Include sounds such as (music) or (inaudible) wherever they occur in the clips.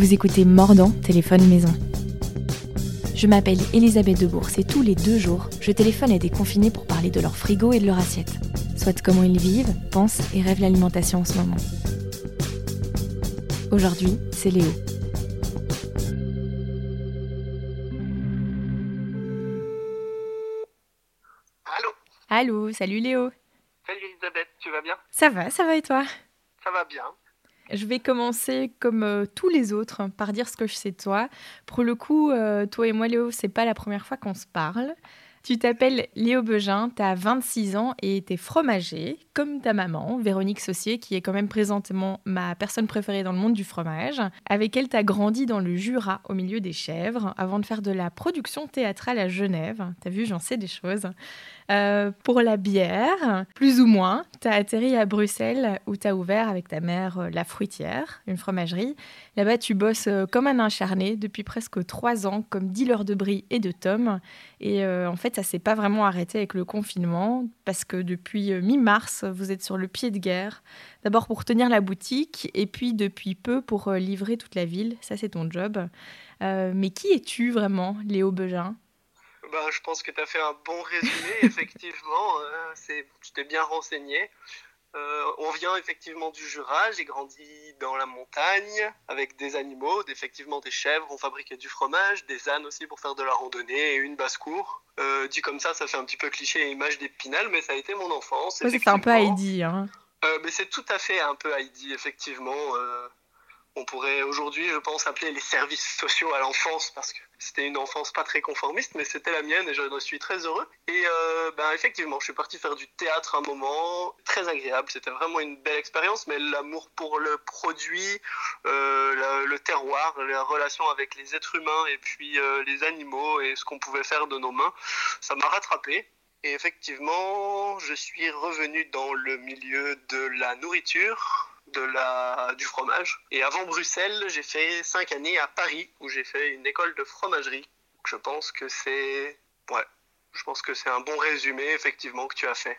Vous écoutez Mordant, téléphone maison. Je m'appelle Elisabeth Debourse et tous les deux jours, je téléphone à des confinés pour parler de leur frigo et de leur assiette. Soit comment ils vivent, pensent et rêvent l'alimentation en ce moment. Aujourd'hui, c'est Léo. Allô? Allô, salut Léo. Salut Elisabeth, tu vas bien? Ça va, ça va et toi? Ça va bien. Je vais commencer comme euh, tous les autres par dire ce que je sais de toi. Pour le coup, euh, toi et moi Léo, c'est pas la première fois qu'on se parle. Tu t'appelles Léo Begin, tu as 26 ans et tu es fromager, comme ta maman, Véronique Saucier, qui est quand même présentement ma personne préférée dans le monde du fromage. Avec elle, tu as grandi dans le Jura, au milieu des chèvres, avant de faire de la production théâtrale à Genève. T'as vu, j'en sais des choses. Euh, pour la bière, plus ou moins, tu as atterri à Bruxelles où tu as ouvert avec ta mère euh, La Fruitière, une fromagerie. Là-bas, tu bosses euh, comme un acharné depuis presque trois ans comme dealer de brie et de tomes. Et en fait, ça s'est pas vraiment arrêté avec le confinement parce que depuis mi-mars, vous êtes sur le pied de guerre. D'abord pour tenir la boutique et puis depuis peu pour livrer toute la ville. Ça, c'est ton job. mais qui es-tu vraiment, Léo Begin bah, je pense que tu as fait un bon résumé, (laughs) effectivement. Euh, tu t'es bien renseigné. Euh, on vient effectivement du Jura, j'ai grandi dans la montagne avec des animaux, effectivement des chèvres, on fabriquait du fromage, des ânes aussi pour faire de la randonnée et une basse-cour. Euh, dit comme ça, ça fait un petit peu cliché et image d'épinal, mais ça a été mon enfance. c'est un peu Heidi. Hein. mais c'est tout à fait un peu Heidi, effectivement on pourrait aujourd'hui, je pense, appeler les services sociaux à l'enfance parce que c'était une enfance pas très conformiste, mais c'était la mienne et je suis très heureux. Et ben, effectivement, je suis parti faire du théâtre un moment, très agréable. C'était vraiment une belle expérience, mais l'amour pour le produit, euh, le, terroir, la relation avec les êtres humains et puis euh, les animaux et ce qu'on pouvait faire de nos mains, ça m'a rattrapé. Et effectivement, je suis revenu dans le milieu de la nourriture de la, du fromage. Et avant Bruxelles, j'ai fait cinq années à Paris, où j'ai fait une école de fromagerie. Je pense que c'est... Ouais, je pense que c'est un bon résumé, effectivement, que tu as fait.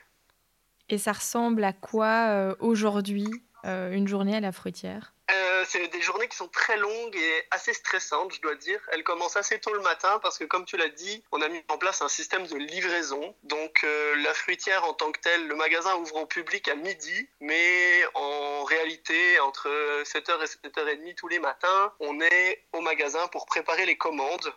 Et ça ressemble à quoi euh, aujourd'hui, euh, une journée à la fruitière? Euh, c'est des journées qui sont très longues et assez stressantes, je dois dire. Elles commencent assez tôt le matin parce que, comme tu l'as dit, on a mis en place un système de livraison. Donc, euh, la fruitière en tant que telle, le magasin ouvre au public à midi, mais en réalité, entre 7h et 7h30 tous les matins, on est au magasin pour préparer les commandes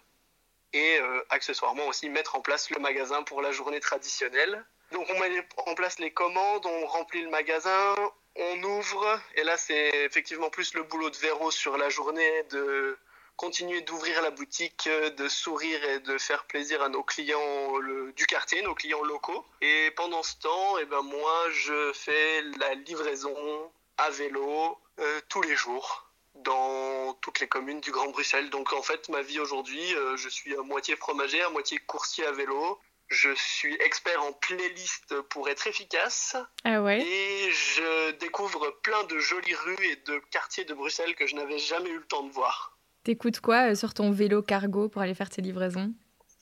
et euh, accessoirement aussi mettre en place le magasin pour la journée traditionnelle. Donc on met en place les commandes, on remplit le magasin, on ouvre, et là c'est effectivement plus le boulot de Véro sur la journée de continuer d'ouvrir la boutique, de sourire et de faire plaisir à nos clients du quartier, nos clients locaux. Et pendant ce temps, et eh ben moi je fais la livraison à vélo euh, tous les jours dans toutes les communes du Grand Bruxelles. Donc en fait, ma vie aujourd'hui, euh, je suis à moitié fromager, à moitié coursier à vélo. Je suis expert en playlist pour être efficace. Ah ouais. Et je découvre plein de jolies rues et de quartiers de Bruxelles que je n'avais jamais eu le temps de voir. T'écoutes quoi euh, sur ton vélo cargo pour aller faire tes livraisons?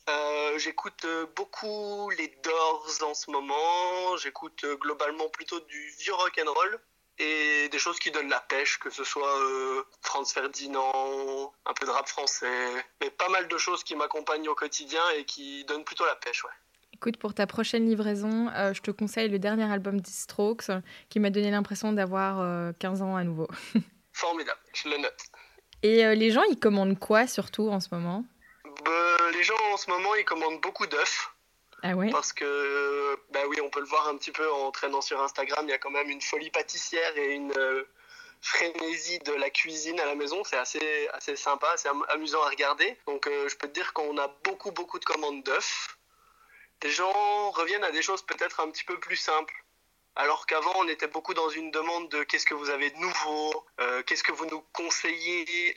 Euh, J'écoute euh, beaucoup les Doors en ce moment. J'écoute globalement plutôt du vieux rock and roll et des choses qui donnent la pêche, que ce soit euh, Franz Ferdinand, un peu de rap français, mais pas mal de choses qui m'accompagnent au quotidien et qui donnent plutôt la pêche, ouais. Écoute, pour ta prochaine livraison, euh, je te conseille le dernier album des Strokes, qui m'a donné l'impression d'avoir 15 euh, ans à nouveau. (laughs) Formidable, je le note. Et les gens, ils commandent quoi surtout en ce moment? Bah, Les gens en ce moment, ils commandent beaucoup d'œufs. Ah Parce que, bah oui, on peut le voir un petit peu en traînant sur Instagram, il y a quand même une folie pâtissière et une euh, frénésie de la cuisine à la maison. C'est assez, assez sympa, c'est amusant à regarder. Donc, euh, je peux te dire qu'on a beaucoup, beaucoup de commandes d'œufs. Les gens reviennent à des choses peut-être un petit peu plus simples. Alors qu'avant, on était beaucoup dans une demande de qu'est-ce que vous avez de nouveau, euh, qu'est-ce que vous nous conseillez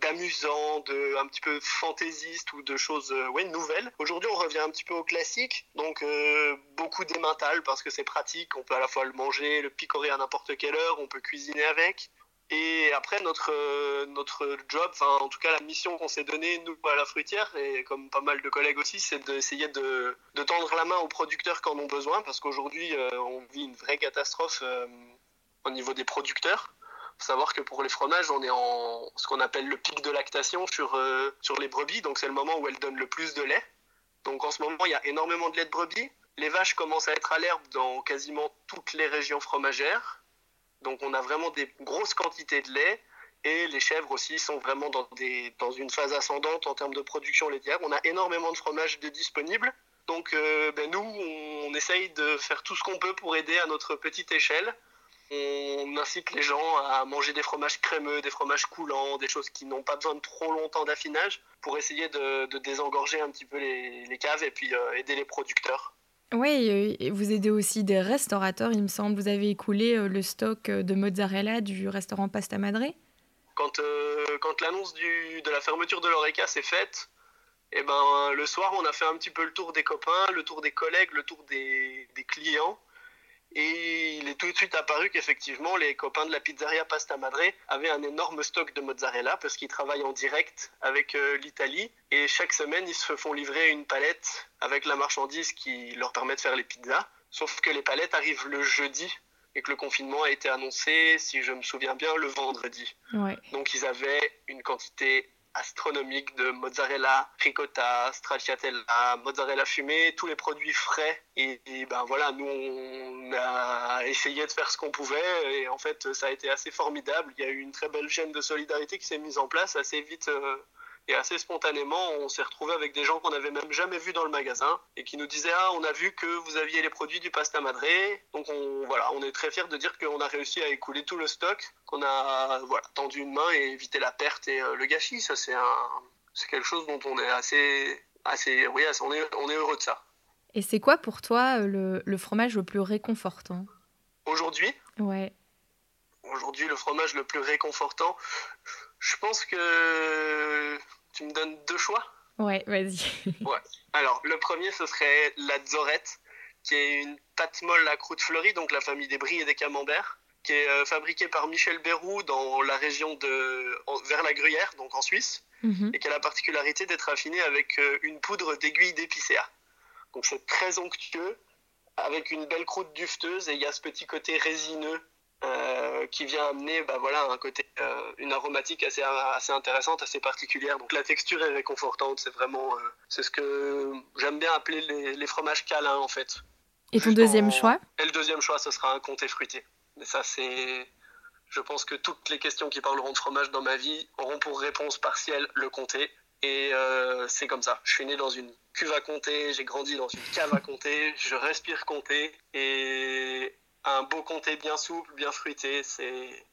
d'amusant, de, un petit peu fantaisiste ou de choses euh, ouais, nouvelles. Aujourd'hui, on revient un petit peu au classique, donc euh, beaucoup d'émental parce que c'est pratique, on peut à la fois le manger, le picorer à n'importe quelle heure, on peut cuisiner avec. Et après, notre, euh, notre job, en tout cas, la mission qu'on s'est donnée, nous, à la fruitière, et comme pas mal de collègues aussi, c'est d'essayer de, tendre la main aux producteurs qui en ont besoin, parce qu'aujourd'hui, euh, on vit une vraie catastrophe euh, au niveau des producteurs. savoir que pour les fromages, on est en ce qu'on appelle le pic de lactation sur, sur les brebis, donc c'est le moment où elles donnent le plus de lait. Donc en ce moment, il y a énormément de lait de brebis. Les vaches commencent à être à l'herbe dans quasiment toutes les régions fromagères. Donc on a vraiment des grosses quantités de lait. Et les chèvres aussi sont vraiment dans, une phase ascendante en termes de production laitière. On a énormément de fromage de disponible. Donc euh, ben nous, on, essaye de faire tout ce qu'on peut pour aider à notre petite échelle. On incite les gens à manger des fromages crémeux, des fromages coulants, des choses qui n'ont pas besoin de trop longtemps d'affinage pour essayer de, désengorger un petit peu les, les caves et puis euh, aider les producteurs. Oui, vous aidez aussi des restaurateurs, il me semble. Vous avez écoulé euh, le stock de mozzarella du restaurant Pasta Madre? Quand, euh, quand l'annonce de la fermeture de l'Oreca s'est faite, eh ben, le soir, on a fait un petit peu le tour des copains, le tour des collègues, le tour des clients. Et il est tout de suite apparu qu'effectivement, les copains de la pizzeria Pasta Madre avaient un énorme stock de mozzarella parce qu'ils travaillent en direct avec euh, l'Italie. Et chaque semaine, ils se font livrer une palette avec la marchandise qui leur permet de faire les pizzas. Sauf que les palettes arrivent le jeudi et que le confinement a été annoncé, si je me souviens bien, le vendredi. Ouais. Donc ils avaient une quantité astronomique de mozzarella, ricotta, stracciatella, mozzarella fumée, tous les produits frais. Et, et, ben voilà, nous on essayé de faire ce qu'on pouvait et en fait ça a été assez formidable. Il y a eu une très belle chaîne de solidarité qui s'est mise en place assez vite. Euh, et assez spontanément, on s'est retrouvé avec des gens qu'on n'avait même jamais vus dans le magasin et qui nous disaient ah on a vu que vous aviez les produits du pasta madre. Donc on voilà, on est très fiers de dire qu'on a réussi à écouler tout le stock, qu'on a voilà tendu une main et évité la perte et euh, le gâchis. Ça c'est quelque chose dont on est assez assez oui on est on est heureux de ça. Et c'est quoi pour toi euh, le, le fromage le plus réconfortant? Aujourd'hui Ouais. Aujourd'hui, le fromage le plus réconfortant, je pense que tu me donnes deux choix. Ouais, vas-y. (laughs) ouais. Alors, le premier, ce serait la Zorette, qui est une pâte molle à croûte fleurie, donc la famille des bris et des camemberts, qui est euh, fabriquée par Michel Bérou dans la région de vers la Gruyère, donc en Suisse, mm -hmm. et qui a la particularité d'être affinée avec euh, une poudre d'aiguille d'épicéa. Donc c'est très onctueux, avec une belle croûte dufteuse, et il y a ce petit côté résineux euh, qui vient amener bah, voilà, un côté, euh, une aromatique assez, assez intéressante, assez particulière. Donc la texture est réconfortante, c'est vraiment euh, c'est ce que j'aime bien appeler les, les, fromages câlins en fait. Et ton deuxième en... choix? Et le deuxième choix, ce sera un comté fruité. Mais ça, c'est. Je pense que toutes les questions qui parleront de fromage dans ma vie auront pour réponse partielle le comté. Et c'est comme ça. Je suis né dans une cuve à comté, j'ai grandi dans une cave à comté, je respire comté. Et un beau comté bien souple, bien fruité, c'est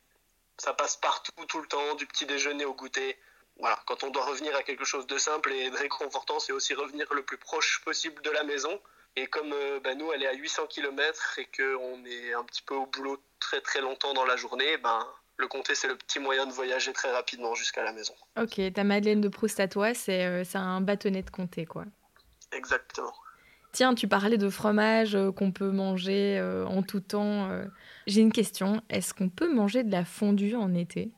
ça passe partout tout le temps, du petit déjeuner au goûter. Voilà, quand on doit revenir à quelque chose de simple et de réconfortant, c'est aussi revenir le plus proche possible de la maison. Et comme euh, bah, nous, elle est à 800 km et qu'on est un petit peu au boulot très très longtemps dans la journée, ben, le comté, c'est le petit moyen de voyager très rapidement jusqu'à la maison. Ok, ta Madeleine de Proust à toi, c'est euh, un bâtonnet de comté, quoi. Exactement. Tiens, tu parlais de fromage euh, qu'on peut manger euh, en tout temps. Euh. J'ai une question. Est-ce qu'on peut manger de la fondue en été?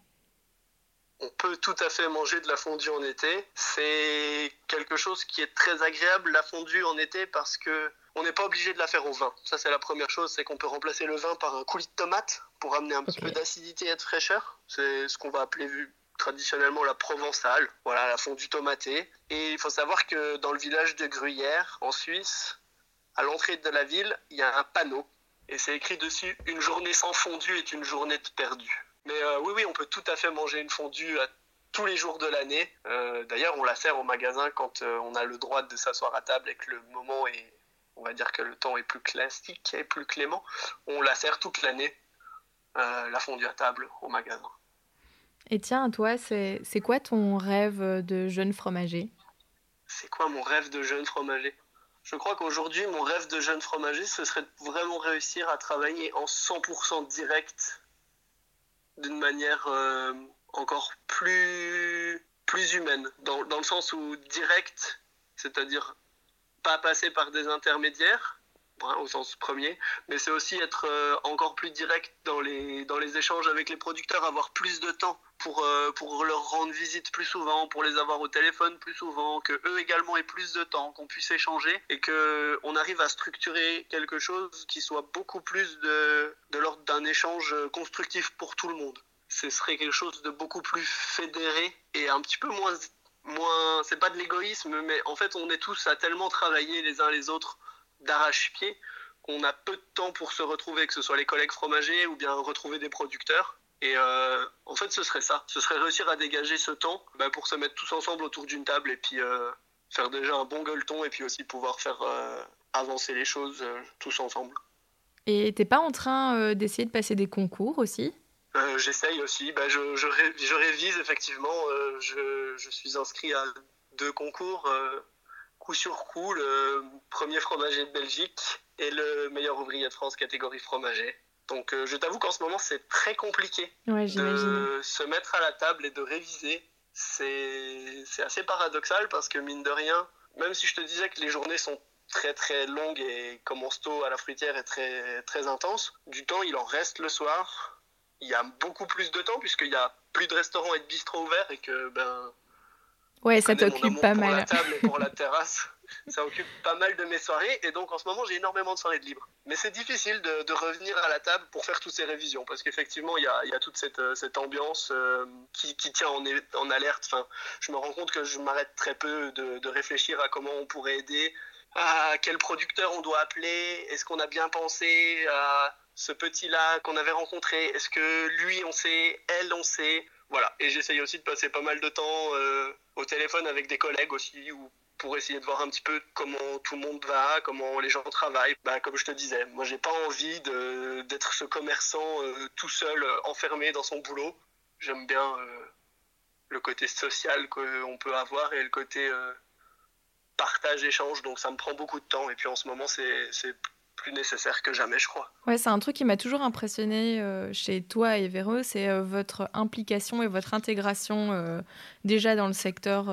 On peut tout à fait manger de la fondue en été. C'est quelque chose qui est très agréable, la fondue en été, parce que on n'est pas obligé de la faire au vin. Ça, c'est la première chose, c'est qu'on peut remplacer le vin par un coulis de tomate pour amener un petit peu d'acidité et de fraîcheur. C'est ce qu'on va appeler traditionnellement la provençale, voilà, la fondue tomatée. Et il faut savoir que dans le village de Gruyère, en Suisse, à l'entrée de la ville, il y a un panneau. Et c'est écrit dessus Une journée sans fondue est une journée de perdue. Mais euh, oui, oui, on peut tout à fait manger une fondue à tous les jours de l'année. Euh, D'ailleurs, on la sert au magasin quand euh, on a le droit de s'asseoir à table et que le moment est, on va dire que le temps est plus classique et plus clément. On la sert toute l'année, la fondue à table au magasin. Et tiens, toi, c'est quoi ton rêve de jeune fromager? C'est quoi mon rêve de jeune fromager? Je crois qu'aujourd'hui, mon rêve de jeune fromager, ce serait de vraiment réussir à travailler en 100% direct, d'une manière euh, encore plus, plus humaine, dans, dans le sens où direct, c'est-à-dire pas passer par des intermédiaires, au sens premier, mais c'est aussi être euh, encore plus direct dans les, dans les échanges avec les producteurs, avoir plus de temps pour, euh, pour leur rendre visite plus souvent, pour les avoir au téléphone plus souvent, que eux également aient plus de temps, qu'on puisse échanger et qu'on arrive à structurer quelque chose qui soit beaucoup plus de, de l'ordre d'un échange constructif pour tout le monde. ce serait quelque chose de beaucoup plus fédéré et un petit peu moins moins c'est pas de l'égoïsme mais en fait on est tous à tellement travailler les uns les autres d'arrache-pied qu'on a peu de temps pour se retrouver que ce soit les collègues fromagers ou bien retrouver des producteurs et euh, en fait ce serait ça ce serait réussir à dégager ce temps bah, pour se mettre tous ensemble autour d'une table et puis euh, faire déjà un bon gueuleton et puis aussi pouvoir faire euh, avancer les choses tous ensemble et t'es pas en train d'essayer de passer des concours aussi? J'essaye aussi. Bah, je, je, révise effectivement. Je, je, suis inscrit à deux concours, coup sur coup, le premier fromager de Belgique et le meilleur ouvrier de France catégorie fromager. Donc je t'avoue qu'en ce moment c'est très compliqué de se mettre à la table et de réviser. C'est assez paradoxal parce que mine de rien, même si je te disais que les journées sont très très longues et comme on tôt à la fruitière est très très intense, du temps il en reste le soir il y a beaucoup plus de temps puisqu'il y a plus de restaurants et de bistrots ouverts et que ben ouais ça t'occupe pas mal. pour la table et pour la (laughs) terrasse ça occupe pas mal de mes soirées. Et donc en ce moment j'ai énormément de soirées de libre. Mais c'est difficile de, revenir à la table pour faire toutes ces révisions. Parce qu'effectivement il y a, y a, toute cette, euh, cette ambiance euh, qui, qui, tient en, en alerte. Enfin, je me rends compte que je m'arrête très peu de, de réfléchir à comment on pourrait aider à quel producteur on doit appeler est-ce qu'on a bien pensé à ce petit-là qu'on avait rencontré, est-ce que lui on sait, elle on sait Et j'essaye aussi de passer pas mal de temps euh, au téléphone avec des collègues aussi, ou pour essayer de voir un petit peu comment tout le monde va, comment les gens travaillent. Bah, comme je te disais, moi j'ai pas envie d'être ce commerçant euh, tout seul, euh, enfermé dans son boulot. J'aime bien le côté social qu'on peut avoir et le côté partage, échange, donc ça me prend beaucoup de temps. Et puis en ce moment, c'est nécessaire que jamais, je crois. Ouais, c'est un truc qui m'a toujours impressionné euh, chez toi et Véro, c'est euh, votre implication et votre intégration euh, déjà dans le secteur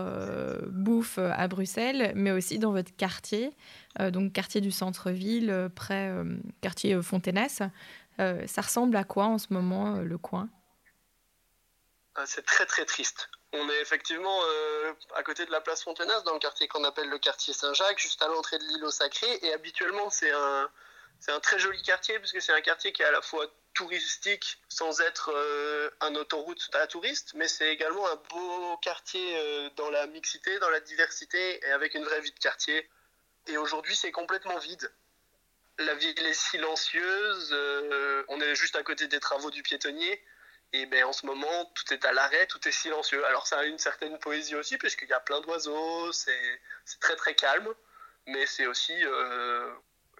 bouffe à Bruxelles, mais aussi dans votre quartier, donc quartier du centre-ville, près quartier Fontenas. ça ressemble à quoi en ce moment le coin? C'est très très triste. On est effectivement à côté de la place Fontenas, dans le quartier qu'on appelle le quartier Saint-Jacques, juste à l'entrée de l'île Sacré. Et habituellement, c'est un, c'est un très joli quartier, puisque c'est un quartier qui est à la fois touristique sans être euh, un autoroute à touristes, mais c'est également un beau quartier euh, dans la mixité, dans la diversité et avec une vraie vie de quartier. Et aujourd'hui, c'est complètement vide. La ville est silencieuse, euh, on est juste à côté des travaux du piétonnier. Et ben, en ce moment, tout est à l'arrêt, tout est silencieux. Alors ça a une certaine poésie aussi, puisqu'il y a plein d'oiseaux, c'est très très calme, mais c'est aussi, euh,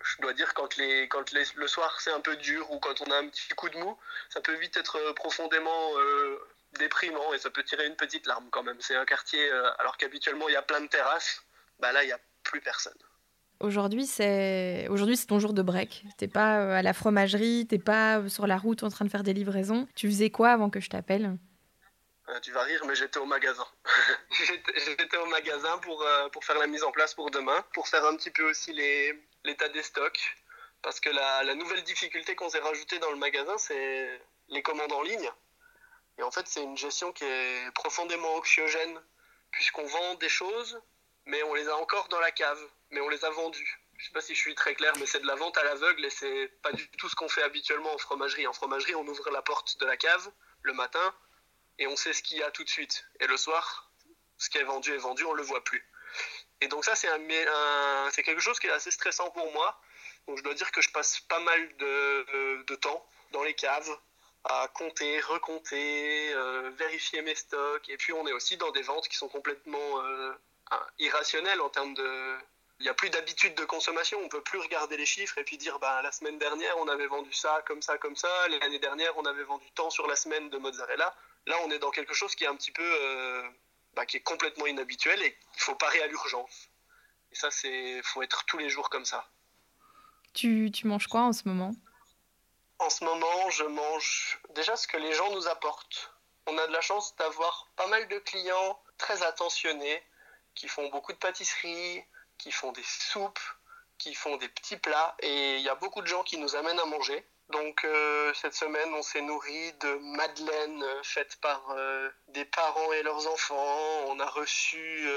je dois dire, quand, les, quand les, le soir c'est un peu dur ou quand on a un petit coup de mou, ça peut vite être euh, profondément euh, déprimant et ça peut tirer une petite larme quand même. C'est un quartier, alors qu'habituellement il y a plein de terrasses, bah là il n'y a plus personne. Aujourd'hui, c'est aujourd'hui c'est ton jour de break. T'es pas euh, à la fromagerie, t'es pas euh, sur la route en train de faire des livraisons. Tu faisais quoi avant que je t'appelle? Euh, Tu vas rire, mais j'étais au magasin. (laughs) j'étais au magasin pour, pour faire la mise en place pour demain, pour faire un petit peu aussi l'état des stocks. Parce que la, la nouvelle difficulté qu'on s'est rajoutée dans le magasin, c'est les commandes en ligne. Et en fait, c'est une gestion qui est profondément anxiogène, puisqu'on vend des choses, mais on les a encore dans la cave mais on les a vendus. Je sais pas si je suis très clair, mais c'est de la vente à l'aveugle et c'est pas du tout ce qu'on fait habituellement en fromagerie. En fromagerie, on ouvre la porte de la cave le matin et on sait ce qu'il y a tout de suite. Et le soir, ce qui est vendu est vendu, on le voit plus. Et donc ça, c'est quelque chose qui est assez stressant pour moi. Donc je dois dire que je passe pas mal de, de temps dans les caves à compter, recompter, euh, vérifier mes stocks. Et puis on est aussi dans des ventes qui sont complètement euh, irrationnelles en termes de, il n'y a plus d'habitude de consommation. On peut plus regarder les chiffres et puis dire bah, la semaine dernière, on avait vendu ça, comme ça, comme ça. L'année dernière, on avait vendu tant sur la semaine de mozzarella. Là, on est dans quelque chose qui est un petit peu. Euh, bah, qui est complètement inhabituel et il faut parer à l'urgence. Et ça, c'est faut être tous les jours comme ça. Tu, tu manges quoi en ce moment? En ce moment, je mange déjà ce que les gens nous apportent. On a de la chance d'avoir pas mal de clients très attentionnés qui font beaucoup de pâtisseries, qui font des soupes, qui font des petits plats et il y a beaucoup de gens qui nous amènent à manger. Donc euh, cette semaine, on s'est nourri de madeleines euh, faites par euh, des parents et leurs enfants. On a reçu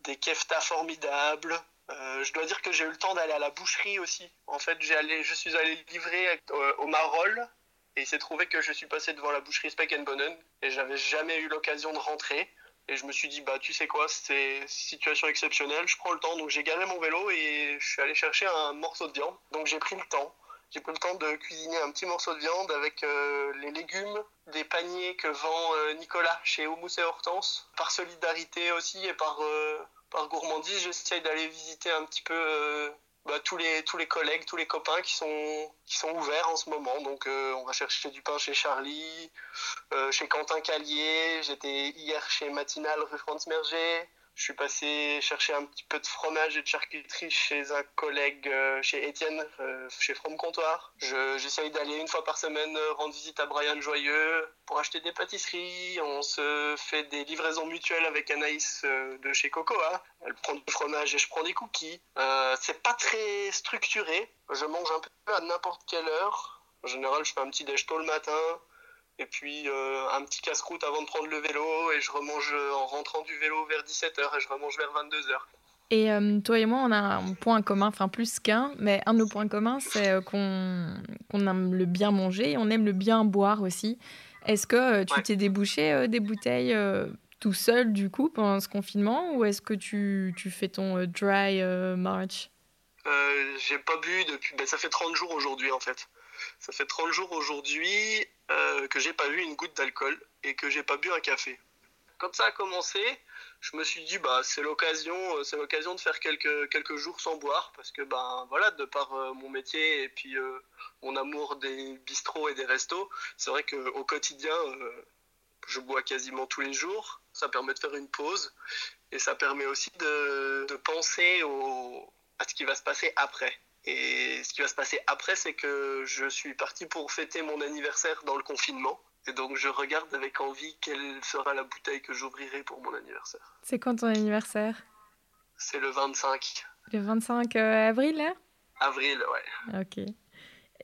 des keftas formidables. je dois dire que j'ai eu le temps d'aller à la boucherie aussi. En fait, j'ai allé, je suis allé livrer au Marolles Et il s'est trouvé que je suis passé devant la boucherie Speck Bonnen et j'avais jamais eu l'occasion de rentrer. Et je me suis dit, bah, tu sais quoi, c'est situation exceptionnelle, je prends le temps. Donc j'ai garé mon vélo et je suis allé chercher un morceau de viande. Donc j'ai pris le temps. J'ai pris le temps de cuisiner un petit morceau de viande avec euh, les légumes, des paniers que vend euh, Nicolas chez Houmous et Hortense. Par solidarité aussi et par, euh, par gourmandise, j'essaye d'aller visiter un petit peu bah, tous, les, tous les collègues, tous les copains qui sont, qui sont ouverts en ce moment. Donc on va chercher du pain chez Charlie, chez Quentin Callier. J'étais hier chez Matinal rue France Merger. Je suis passé chercher un petit peu de fromage et de charcuterie chez un collègue, euh, chez Étienne, euh, chez From Comptoir. J'essaye d'aller une fois par semaine euh, rendre visite à Brian Joyeux pour acheter des pâtisseries. On se fait des livraisons mutuelles avec Anaïs de chez Cocoa. Elle prend du fromage et je prends des cookies. C'est pas très structuré. Je mange un peu à n'importe quelle heure. En général, je fais un petit déj tôt le matin et puis euh, un petit casse-croûte avant de prendre le vélo et je remange en rentrant du vélo vers 17h et je remange vers 22h. Et euh, toi et moi, on a un point commun, enfin plus qu'un, mais un de nos points communs, c'est euh, qu'on aime le bien manger et on aime le bien boire aussi. Est-ce que tu t'es débouché des bouteilles tout seul du coup pendant ce confinement ou est-ce que tu, tu, fais ton dry march? J'ai pas bu depuis, ben, ça fait 30 jours aujourd'hui en fait. Ça fait 30 jours aujourd'hui euh, que j'ai pas eu une goutte d'alcool et que j'ai pas bu un café. Quand ça a commencé, je me suis dit bah c'est l'occasion, euh, c'est l'occasion de faire quelques quelques jours sans boire parce que ben voilà de par euh, mon métier et puis mon amour des bistrots et des restos, c'est vrai qu'au quotidien je bois quasiment tous les jours. Ça permet de faire une pause et ça permet aussi de, de penser au, à ce qui va se passer après. Et ce qui va se passer après, c'est que je suis parti pour fêter mon anniversaire dans le confinement. Et donc je regarde avec envie quelle sera la bouteille que j'ouvrirai pour mon anniversaire. C'est quand ton anniversaire? C'est le 25. Le 25 euh, avril, là? Avril, ouais. Ok.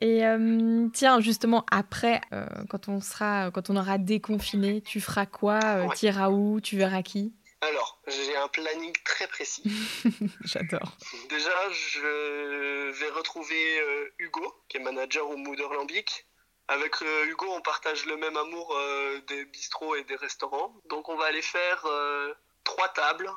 Et euh, tiens, justement, après, euh, quand, on sera, quand on aura déconfiné, tu feras quoi? Tu iras où? Tu verras qui? Alors, j'ai un planning très précis. (laughs) J'adore. Déjà, je vais retrouver euh, Hugo, qui est manager au Mood Lambic. Avec euh, Hugo, on partage le même amour euh, des bistrots et des restaurants. Donc, on va aller faire trois tables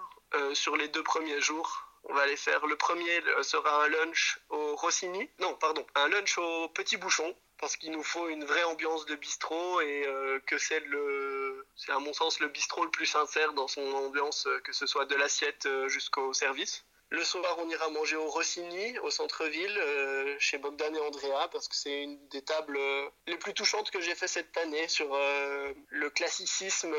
sur les deux premiers jours. On va aller faire le premier sera un lunch au Rossini. Non, pardon, un lunch au Petit Bouchon parce qu'il nous faut une vraie ambiance de bistrot et que c'est le c'est à mon sens le bistrot le plus sincère dans son ambiance euh, que ce soit de l'assiette euh, jusqu'au service. Le soir, on ira manger au Rossini, au centre-ville, chez Bogdan et Andrea, parce que c'est une des tables les plus touchantes que j'ai fait cette année sur le classicisme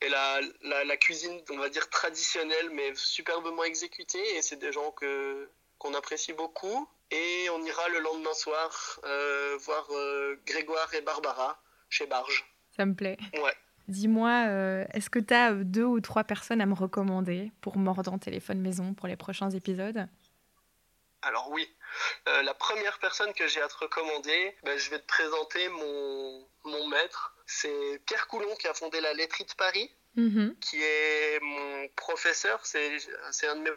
et la, la, la, cuisine, on va dire traditionnelle, mais superbement exécutée. Et c'est des gens que qu'on apprécie beaucoup. Et on ira le lendemain soir euh, voir euh, Grégoire et Barbara chez Barge. Ça me plaît. Ouais. Dis-moi, euh, est-ce que tu as deux ou trois personnes à me recommander pour Mordant Téléphone Maison pour les prochains épisodes? Alors oui. la première personne que j'ai à te recommander, ben, je vais te présenter mon, mon maître. C'est Pierre Coulon qui a fondé la laiterie de Paris, mm-hmm. qui est mon professeur. C'est un de mes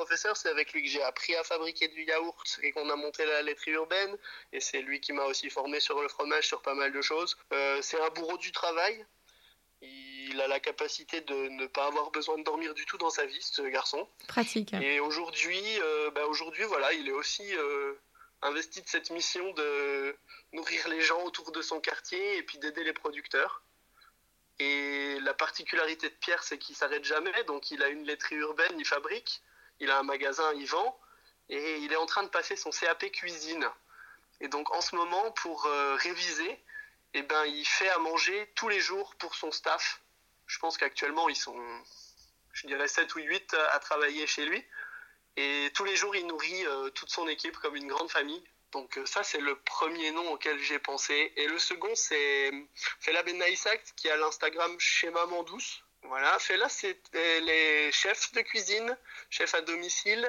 professeur, c'est avec lui que j'ai appris à fabriquer du yaourt et qu'on a monté la laiterie urbaine. Et c'est lui qui m'a aussi formé sur le fromage, sur pas mal de choses. Euh, c'est un bourreau du travail. Il a la capacité de ne pas avoir besoin de dormir du tout dans sa vie, ce garçon. Pratique. Et aujourd'hui, euh, bah aujourd'hui, voilà, il est aussi euh, investi de cette mission de nourrir les gens autour de son quartier et puis d'aider les producteurs. Et la particularité de Pierre, c'est qu'il s'arrête jamais. Donc, il a une laiterie urbaine, il fabrique il a un magasin, il vend, et il est en train de passer son CAP cuisine. Et donc en ce moment, pour euh, réviser, eh ben, il fait à manger tous les jours pour son staff. Je pense qu'actuellement, ils sont, je dirais, 7 ou 8 à travailler chez lui. Et tous les jours, il nourrit euh, toute son équipe comme une grande famille. Donc euh, ça, c'est le premier nom auquel j'ai pensé. Et le second, c'est Fela Ben qui a l'Instagram chez Maman Douce. Voilà, là c'est les chefs de cuisine, chefs à domicile,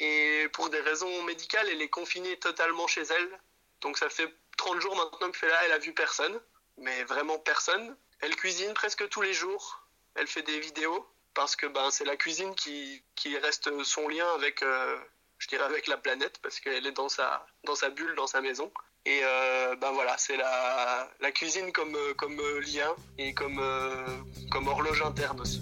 et pour des raisons médicales, elle est confinée totalement chez elle. Donc ça fait 30 jours maintenant que là elle a vu personne, mais vraiment personne. Elle cuisine presque tous les jours, elle fait des vidéos, parce que ben, c'est la cuisine qui, qui reste son lien avec, euh, je dirais avec la planète, parce qu'elle est dans sa, dans sa bulle, dans sa maison. Et ben voilà, c'est la, la, cuisine comme, comme lien et comme, comme horloge interne aussi.